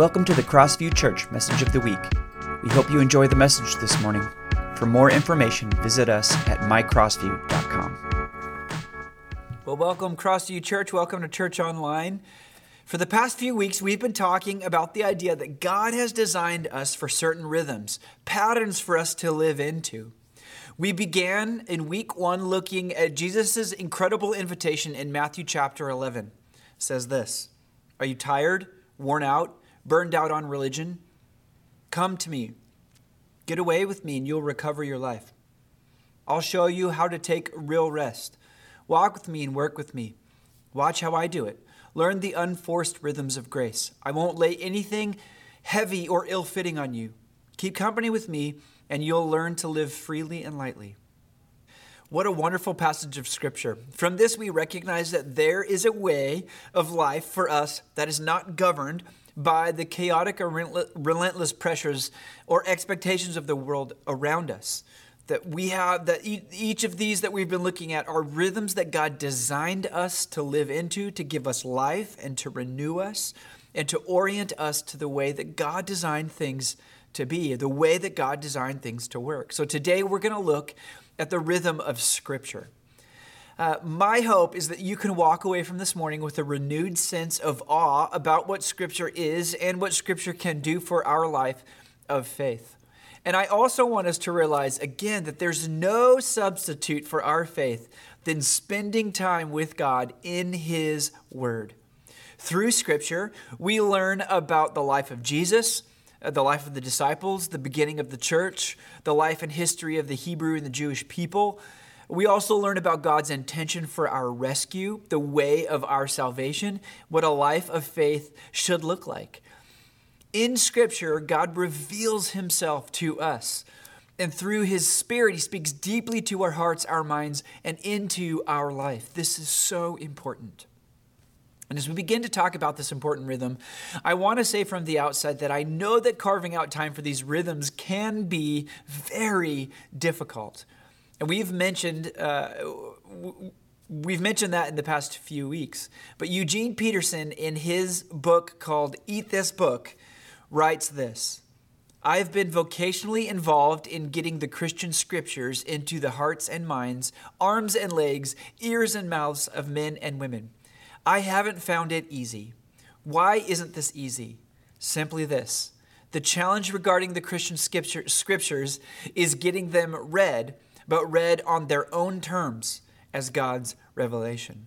Welcome to the Crossview Church Message of the Week. We hope you enjoy the message this morning. For more information, visit us at mycrossview.com. Well, welcome, Crossview Church. Welcome to Church Online. For the past few weeks, we've been talking about the idea that God has designed us for certain rhythms, patterns for us to live into. We began in week one looking at Jesus' incredible invitation in Matthew chapter 11. It says this Are you tired, worn out, burned out on religion? Come to me. Get away with me, and you'll recover your life. I'll show you how to take real rest. Walk with me and work with me. Watch how I do it. Learn the unforced rhythms of grace. I won't lay anything heavy or ill fitting on you. Keep company with me, and you'll learn to live freely and lightly. What a wonderful passage of Scripture. From this, we recognize that there is a way of life for us that is not governed by the chaotic or relentless pressures or expectations of the world around us. That we have, that each of these that we've been looking at are rhythms that God designed us to live into, to give us life and to renew us and to orient us to the way that God designed things to be, the way that God designed things to work. So today we're going to look at the rhythm of Scripture. Uh, my hope is that you can walk away from this morning with a renewed sense of awe about what Scripture is and what Scripture can do for our life of faith. And I also want us to realize again that there's no substitute for our faith than spending time with God in His Word. Through Scripture, we learn about the life of Jesus, uh, the life of the disciples, the beginning of the church, the life and history of the Hebrew and the Jewish people, we also learn about God's intention for our rescue, the way of our salvation, what a life of faith should look like. In Scripture, God reveals Himself to us. And through His Spirit, He speaks deeply to our hearts, our minds, and into our life. This is so important. And as we begin to talk about this important rhythm, I want to say from the outset that I know that carving out time for these rhythms can be very difficult. And we've mentioned uh, we've mentioned that in the past few weeks. But Eugene Peterson, in his book called "Eat This Book," writes this. I have been vocationally involved in getting the Christian scriptures into the hearts and minds, arms and legs, ears and mouths of men and women. I haven't found it easy. Why isn't this easy? Simply this the challenge regarding the Christian scriptures is getting them read but read on their own terms as God's revelation.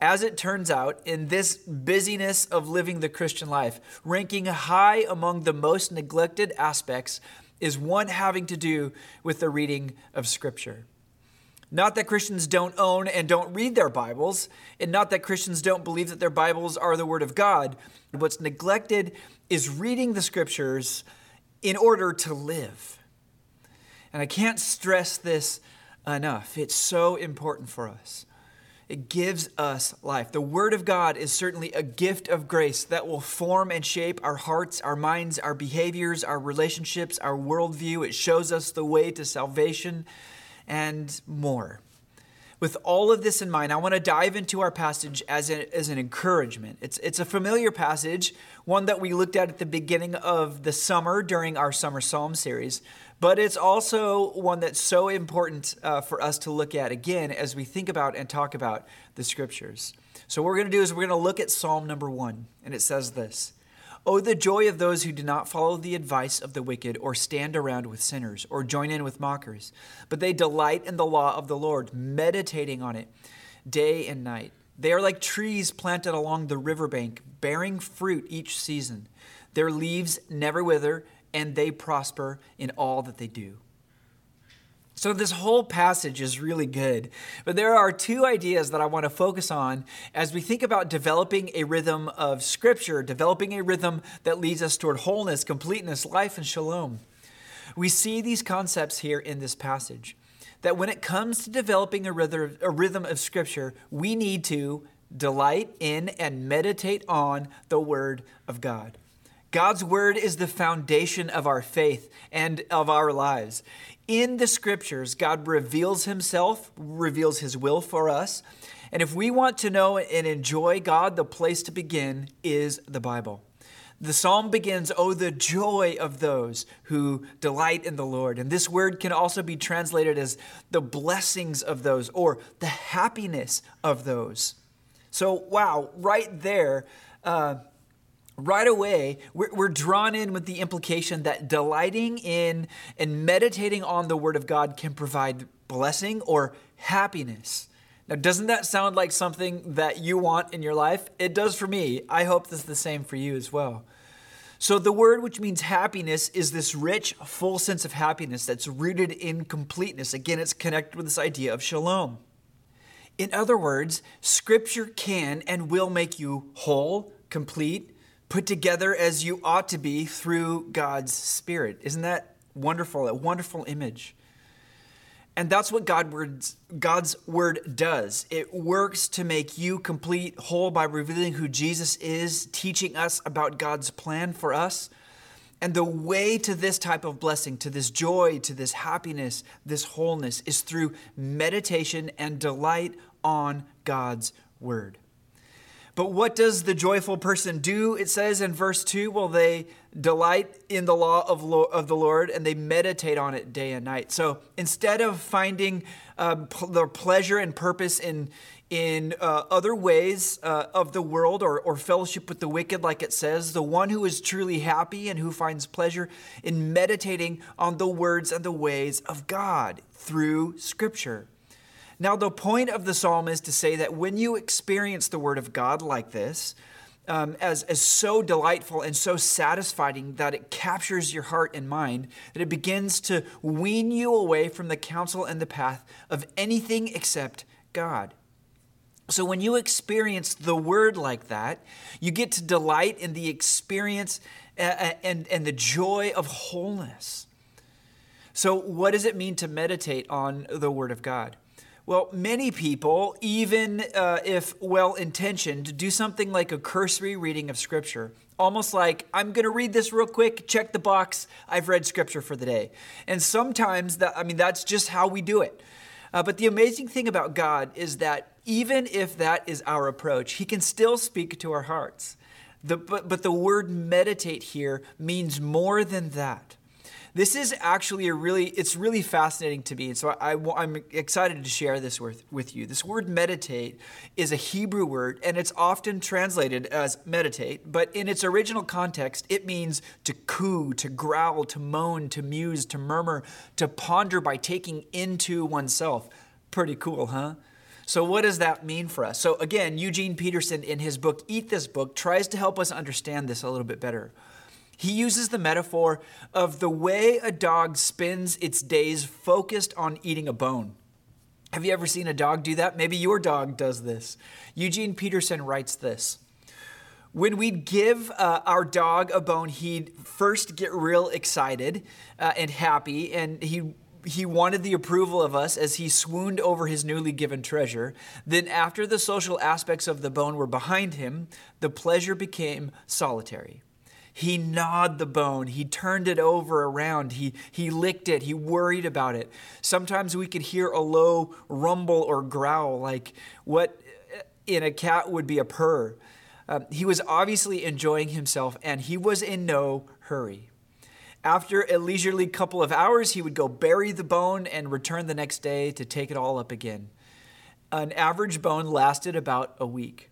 As it turns out, in this busyness of living the Christian life, ranking high among the most neglected aspects is one having to do with the reading of Scripture. Not that Christians don't own and don't read their Bibles, and not that Christians don't believe that their Bibles are the Word of God. What's neglected is reading the Scriptures in order to live. And I can't stress this enough. It's so important for us. It gives us life. The Word of God is certainly a gift of grace that will form and shape our hearts, our minds, our behaviors, our relationships, our worldview. It shows us the way to salvation and more. With all of this in mind, I want to dive into our passage as, a, as an encouragement. It's, it's a familiar passage, one that we looked at at the beginning of the summer during our Summer Psalm series. But it's also one that's so important uh, for us to look at again as we think about and talk about the scriptures. So, what we're going to do is we're going to look at Psalm number one, and it says this Oh, the joy of those who do not follow the advice of the wicked, or stand around with sinners, or join in with mockers, but they delight in the law of the Lord, meditating on it day and night. They are like trees planted along the riverbank, bearing fruit each season. Their leaves never wither and they prosper in all that they do. So, this whole passage is really good, but there are two ideas that I want to focus on as we think about developing a rhythm of Scripture, developing a rhythm that leads us toward wholeness, completeness, life, and shalom. We see these concepts here in this passage that when it comes to developing a rhythm, a rhythm of Scripture, we need to delight in and meditate on the Word of God. God's word is the foundation of our faith and of our lives. In the scriptures, God reveals himself, reveals his will for us. And if we want to know and enjoy God, the place to begin is the Bible. The psalm begins, Oh, the joy of those who delight in the Lord. And this word can also be translated as the blessings of those or the happiness of those. So, wow, right there, uh, right away, we're, drawn in with the implication that delighting in and meditating on the Word of God can provide blessing or happiness. Now, doesn't that sound like something that you want in your life? It does for me. I hope this is the same for you as well. So, the word which means happiness is this rich, full sense of happiness that's rooted in completeness. Again, it's connected with this idea of shalom. In other words, Scripture can and will make you whole, complete, put together as you ought to be through God's Spirit. Isn't that wonderful? A wonderful image. And that's what God words, God's word does. It works to make you complete, whole by revealing who Jesus is, teaching us about God's plan for us. And the way to this type of blessing, to this joy, to this happiness, this wholeness, is through meditation and delight on God's word. But what does the joyful person do? It says in verse 2 well, they delight in the law of, lo- of the Lord and they meditate on it day and night. So instead of finding uh, p- their pleasure and purpose in, in uh, other ways uh, of the world or, or fellowship with the wicked, like it says, the one who is truly happy and who finds pleasure in meditating on the words and the ways of God through Scripture. Now, the point of the psalm is to say that when you experience the word of God like this, um, as, as so delightful and so satisfying that it captures your heart and mind, that it begins to wean you away from the counsel and the path of anything except God. So, when you experience the word like that, you get to delight in the experience and, and, and the joy of wholeness. So, what does it mean to meditate on the word of God? Well, many people, even uh, if well intentioned, do something like a cursory reading of Scripture. Almost like, I'm going to read this real quick, check the box, I've read Scripture for the day. And sometimes, that, I mean, that's just how we do it. Uh, but the amazing thing about God is that even if that is our approach, He can still speak to our hearts. The, but, but the word meditate here means more than that. This is actually a really, it's really fascinating to me. And so I, am excited to share this with, with you. This word meditate is a Hebrew word, and it's often translated as meditate, but in its original context, it means to coo, to growl, to moan, to muse, to murmur, to ponder by taking into oneself. Pretty cool, huh? So, what does that mean for us? So, again, Eugene Peterson in his book, Eat This Book, tries to help us understand this a little bit better. He uses the metaphor of the way a dog spends its days focused on eating a bone. Have you ever seen a dog do that? Maybe your dog does this. Eugene Peterson writes this. When we'd give uh, our dog a bone, he'd first get real excited uh, and happy, and he he wanted the approval of us as he swooned over his newly given treasure. Then, after the social aspects of the bone were behind him, the pleasure became solitary. He gnawed the bone. He turned it over around. He, he licked it. He worried about it. Sometimes we could hear a low rumble or growl, like what in a cat would be a purr. Um, he was obviously enjoying himself and he was in no hurry. After a leisurely couple of hours, he would go bury the bone and return the next day to take it all up again. An average bone lasted about a week.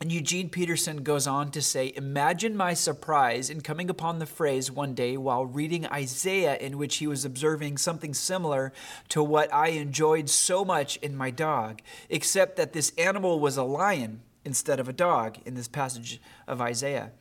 And Eugene Peterson goes on to say Imagine my surprise in coming upon the phrase one day while reading Isaiah, in which he was observing something similar to what I enjoyed so much in my dog, except that this animal was a lion instead of a dog in this passage of Isaiah.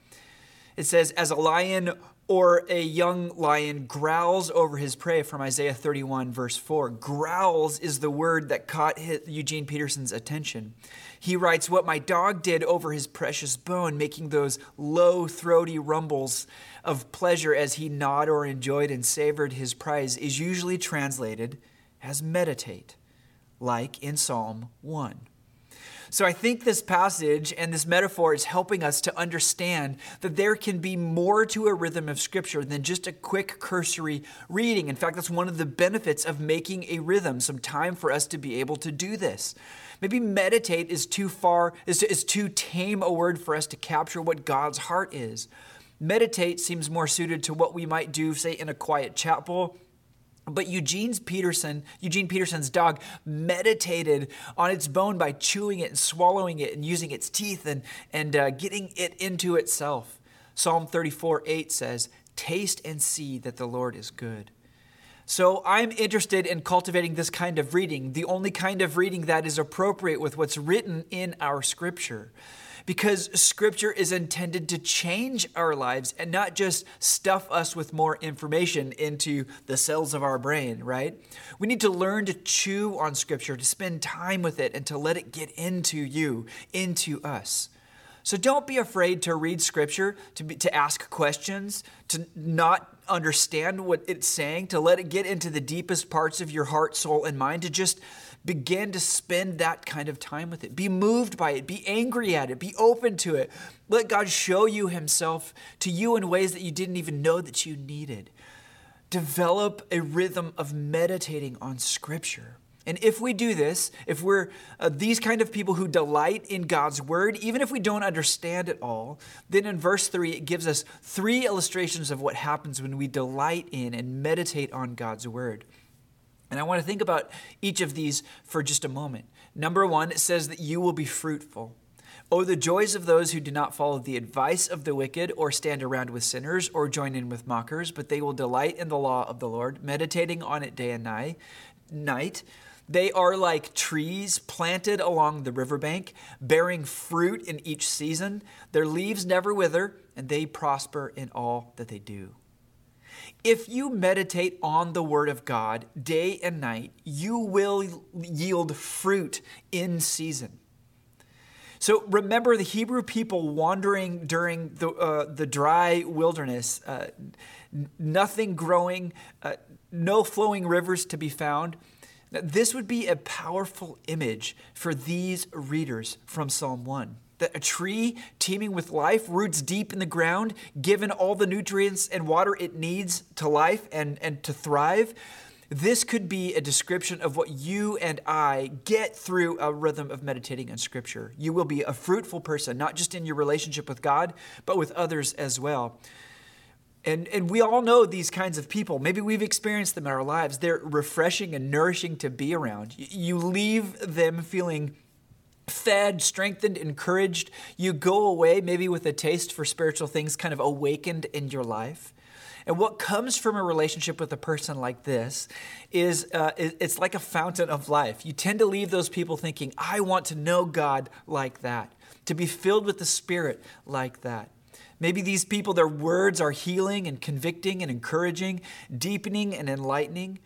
It says, As a lion or a young lion growls over his prey from Isaiah 31, verse 4. Growls is the word that caught Eugene Peterson's attention. He writes, What my dog did over his precious bone, making those low, throaty rumbles of pleasure as he gnawed or enjoyed and savored his prize, is usually translated as meditate, like in Psalm 1. So I think this passage and this metaphor is helping us to understand that there can be more to a rhythm of Scripture than just a quick cursory reading. In fact, that's one of the benefits of making a rhythm, some time for us to be able to do this. Maybe meditate is too far, is, is too tame a word for us to capture what God's heart is. Meditate seems more suited to what we might do, say, in a quiet chapel but Eugene's Peterson, Eugene Peterson's dog meditated on its bone by chewing it and swallowing it and using its teeth and, and uh, getting it into itself. Psalm 34 8 says, Taste and see that the Lord is good. So I'm interested in cultivating this kind of reading, the only kind of reading that is appropriate with what's written in our scripture because Scripture is intended to change our lives and not just stuff us with more information into the cells of our brain, right? We need to learn to chew on Scripture, to spend time with it, and to let it get into you, into us. So don't be afraid to read Scripture, to, be, to ask questions, to not understand what it's saying, to let it get into the deepest parts of your heart, soul, and mind, to just begin to spend that kind of time with it. Be moved by it. Be angry at it. Be open to it. Let God show you Himself to you in ways that you didn't even know that you needed. Develop a rhythm of meditating on Scripture. And if we do this, if we're uh, these kind of people who delight in God's word, even if we don't understand it all, then in verse 3, it gives us three illustrations of what happens when we delight in and meditate on God's word. And I want to think about each of these for just a moment. Number one, it says that you will be fruitful. Oh, the joys of those who do not follow the advice of the wicked, or stand around with sinners, or join in with mockers, but they will delight in the law of the Lord, meditating on it day and night. night. They are like trees planted along the riverbank, bearing fruit in each season. Their leaves never wither, and they prosper in all that they do. If you meditate on the Word of God day and night, you will yield fruit in season. So remember the Hebrew people wandering during the, uh, the dry wilderness, uh, nothing growing, uh, no flowing rivers to be found. This would be a powerful image for these readers from Psalm 1 that a tree teeming with life, roots deep in the ground, given all the nutrients and water it needs to life and, and to thrive. This could be a description of what you and I get through a rhythm of meditating on Scripture. You will be a fruitful person, not just in your relationship with God, but with others as well. And, and we all know these kinds of people. Maybe we've experienced them in our lives. They're refreshing and nourishing to be around. You leave them feeling fed, strengthened, encouraged. You go away maybe with a taste for spiritual things kind of awakened in your life. And what comes from a relationship with a person like this is uh, it's like a fountain of life. You tend to leave those people thinking, I want to know God like that, to be filled with the Spirit like that. Maybe these people, their words are healing and convicting and encouraging, deepening and enlightening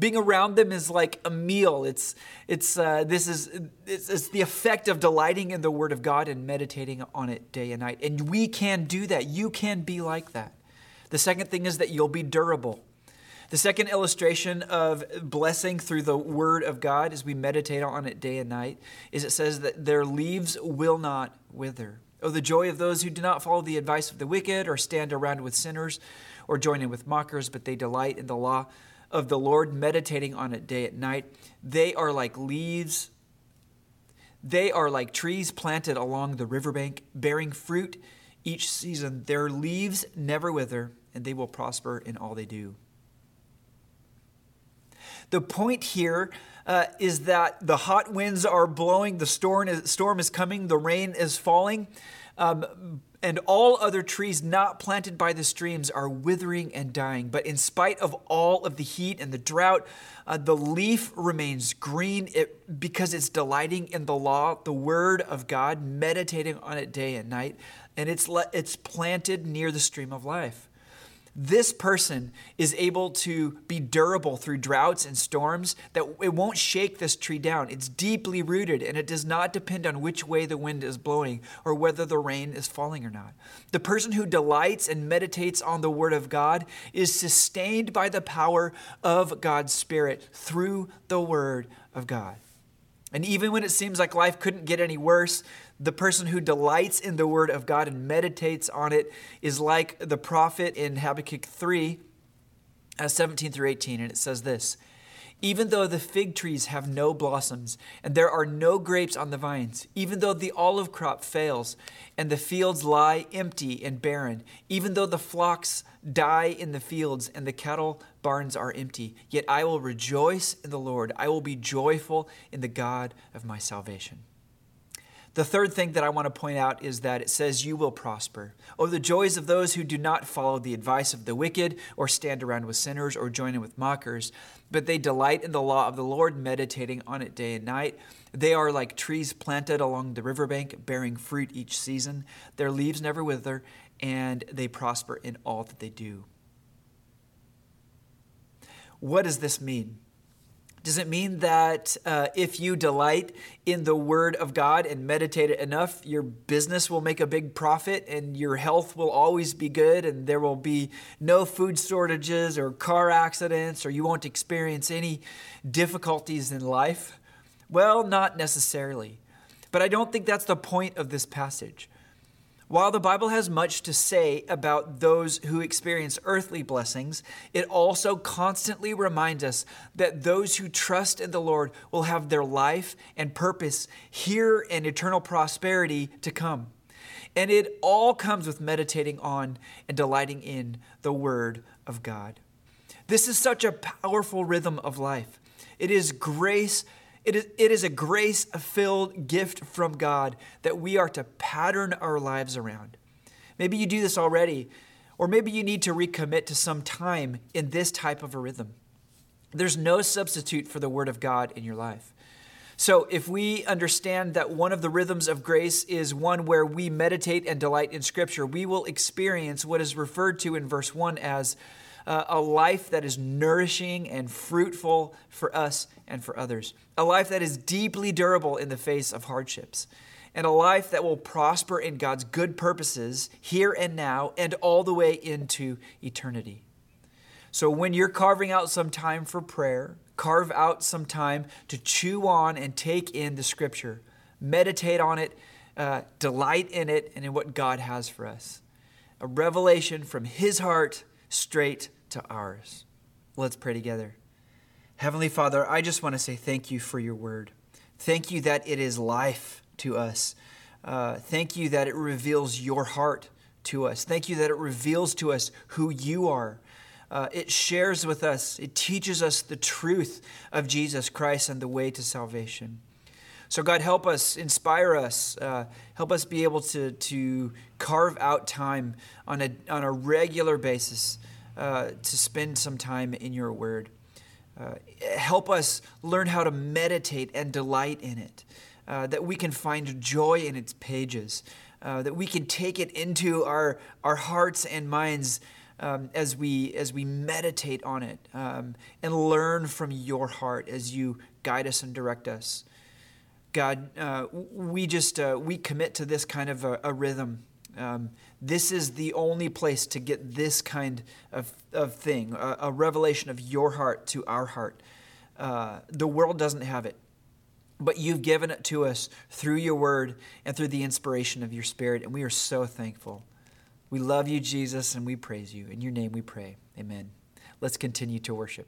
being around them is like a meal. It's it's uh, this is it's, it's, the effect of delighting in the word of god and meditating on it day and night. And we can do that. You can be like that. The second thing is that you'll be durable. The second illustration of blessing through the word of god as we meditate on it day and night is it says that their leaves will not wither. Oh, the joy of those who do not follow the advice of the wicked, or stand around with sinners, or join in with mockers, but they delight in the law of the Lord, meditating on it day and night. They are like leaves. They are like trees planted along the riverbank, bearing fruit each season. Their leaves never wither, and they will prosper in all they do. The point here uh, is that the hot winds are blowing, the storm is, storm is coming, the rain is falling. Um, and all other trees not planted by the streams are withering and dying. But in spite of all of the heat and the drought, uh, the leaf remains green it, because it's delighting in the law, the word of God, meditating on it day and night, and it's, le- it's planted near the stream of life. This person is able to be durable through droughts and storms, that it won't shake this tree down. It's deeply rooted and it does not depend on which way the wind is blowing or whether the rain is falling or not. The person who delights and meditates on the Word of God is sustained by the power of God's Spirit through the Word of God. And even when it seems like life couldn't get any worse, the person who delights in the word of God and meditates on it is like the prophet in Habakkuk 3, uh, 17 through 18. And it says this Even though the fig trees have no blossoms, and there are no grapes on the vines, even though the olive crop fails, and the fields lie empty and barren, even though the flocks die in the fields and the cattle barns are empty. Yet I will rejoice in the Lord. I will be joyful in the God of my salvation. The third thing that I want to point out is that it says, You will prosper. Oh, the joys of those who do not follow the advice of the wicked, or stand around with sinners, or join in with mockers, but they delight in the law of the Lord, meditating on it day and night. They are like trees planted along the riverbank, bearing fruit each season. Their leaves never wither, and they prosper in all that they do. What does this mean? Does it mean that uh, if you delight in the Word of God and meditate it enough, your business will make a big profit and your health will always be good and there will be no food shortages or car accidents or you won't experience any difficulties in life? Well, not necessarily. But I don't think that's the point of this passage. While the Bible has much to say about those who experience earthly blessings, it also constantly reminds us that those who trust in the Lord will have their life and purpose here and eternal prosperity to come. And it all comes with meditating on and delighting in the Word of God. This is such a powerful rhythm of life. It is grace it is, it is a grace filled gift from God that we are to pattern our lives around. Maybe you do this already, or maybe you need to recommit to some time in this type of a rhythm. There's no substitute for the Word of God in your life. So, if we understand that one of the rhythms of grace is one where we meditate and delight in Scripture, we will experience what is referred to in verse 1 as uh, a life that is nourishing and fruitful for us and for others, a life that is deeply durable in the face of hardships, and a life that will prosper in God's good purposes here and now and all the way into eternity. So, when you're carving out some time for prayer, carve out some time to chew on and take in the scripture, meditate on it, uh, delight in it, and in what God has for us. A revelation from His heart straight to ours. Let's pray together. Heavenly Father, I just want to say thank you for your word. Thank you that it is life to us. Uh, thank you that it reveals your heart to us. Thank you that it reveals to us who you are. Uh, it shares with us, it teaches us the truth of Jesus Christ and the way to salvation. So, God, help us, inspire us, uh, help us be able to, to carve out time on a, on a regular basis uh, to spend some time in your word. Uh, help us learn how to meditate and delight in it, uh, that we can find joy in its pages, uh, that we can take it into our, our hearts and minds. Um, as we as we meditate on it um, and learn from your heart as you guide us and direct us. God, uh, we just uh, we commit to this kind of a, a rhythm um, this is the only place to get this kind of, of thing, a, a revelation of your heart to our heart. Uh, the world doesn't have it, but you've given it to us through your word and through the inspiration of your spirit, and we are so thankful. We love you, Jesus, and we praise you. In your name we pray. Amen. Let's continue to worship.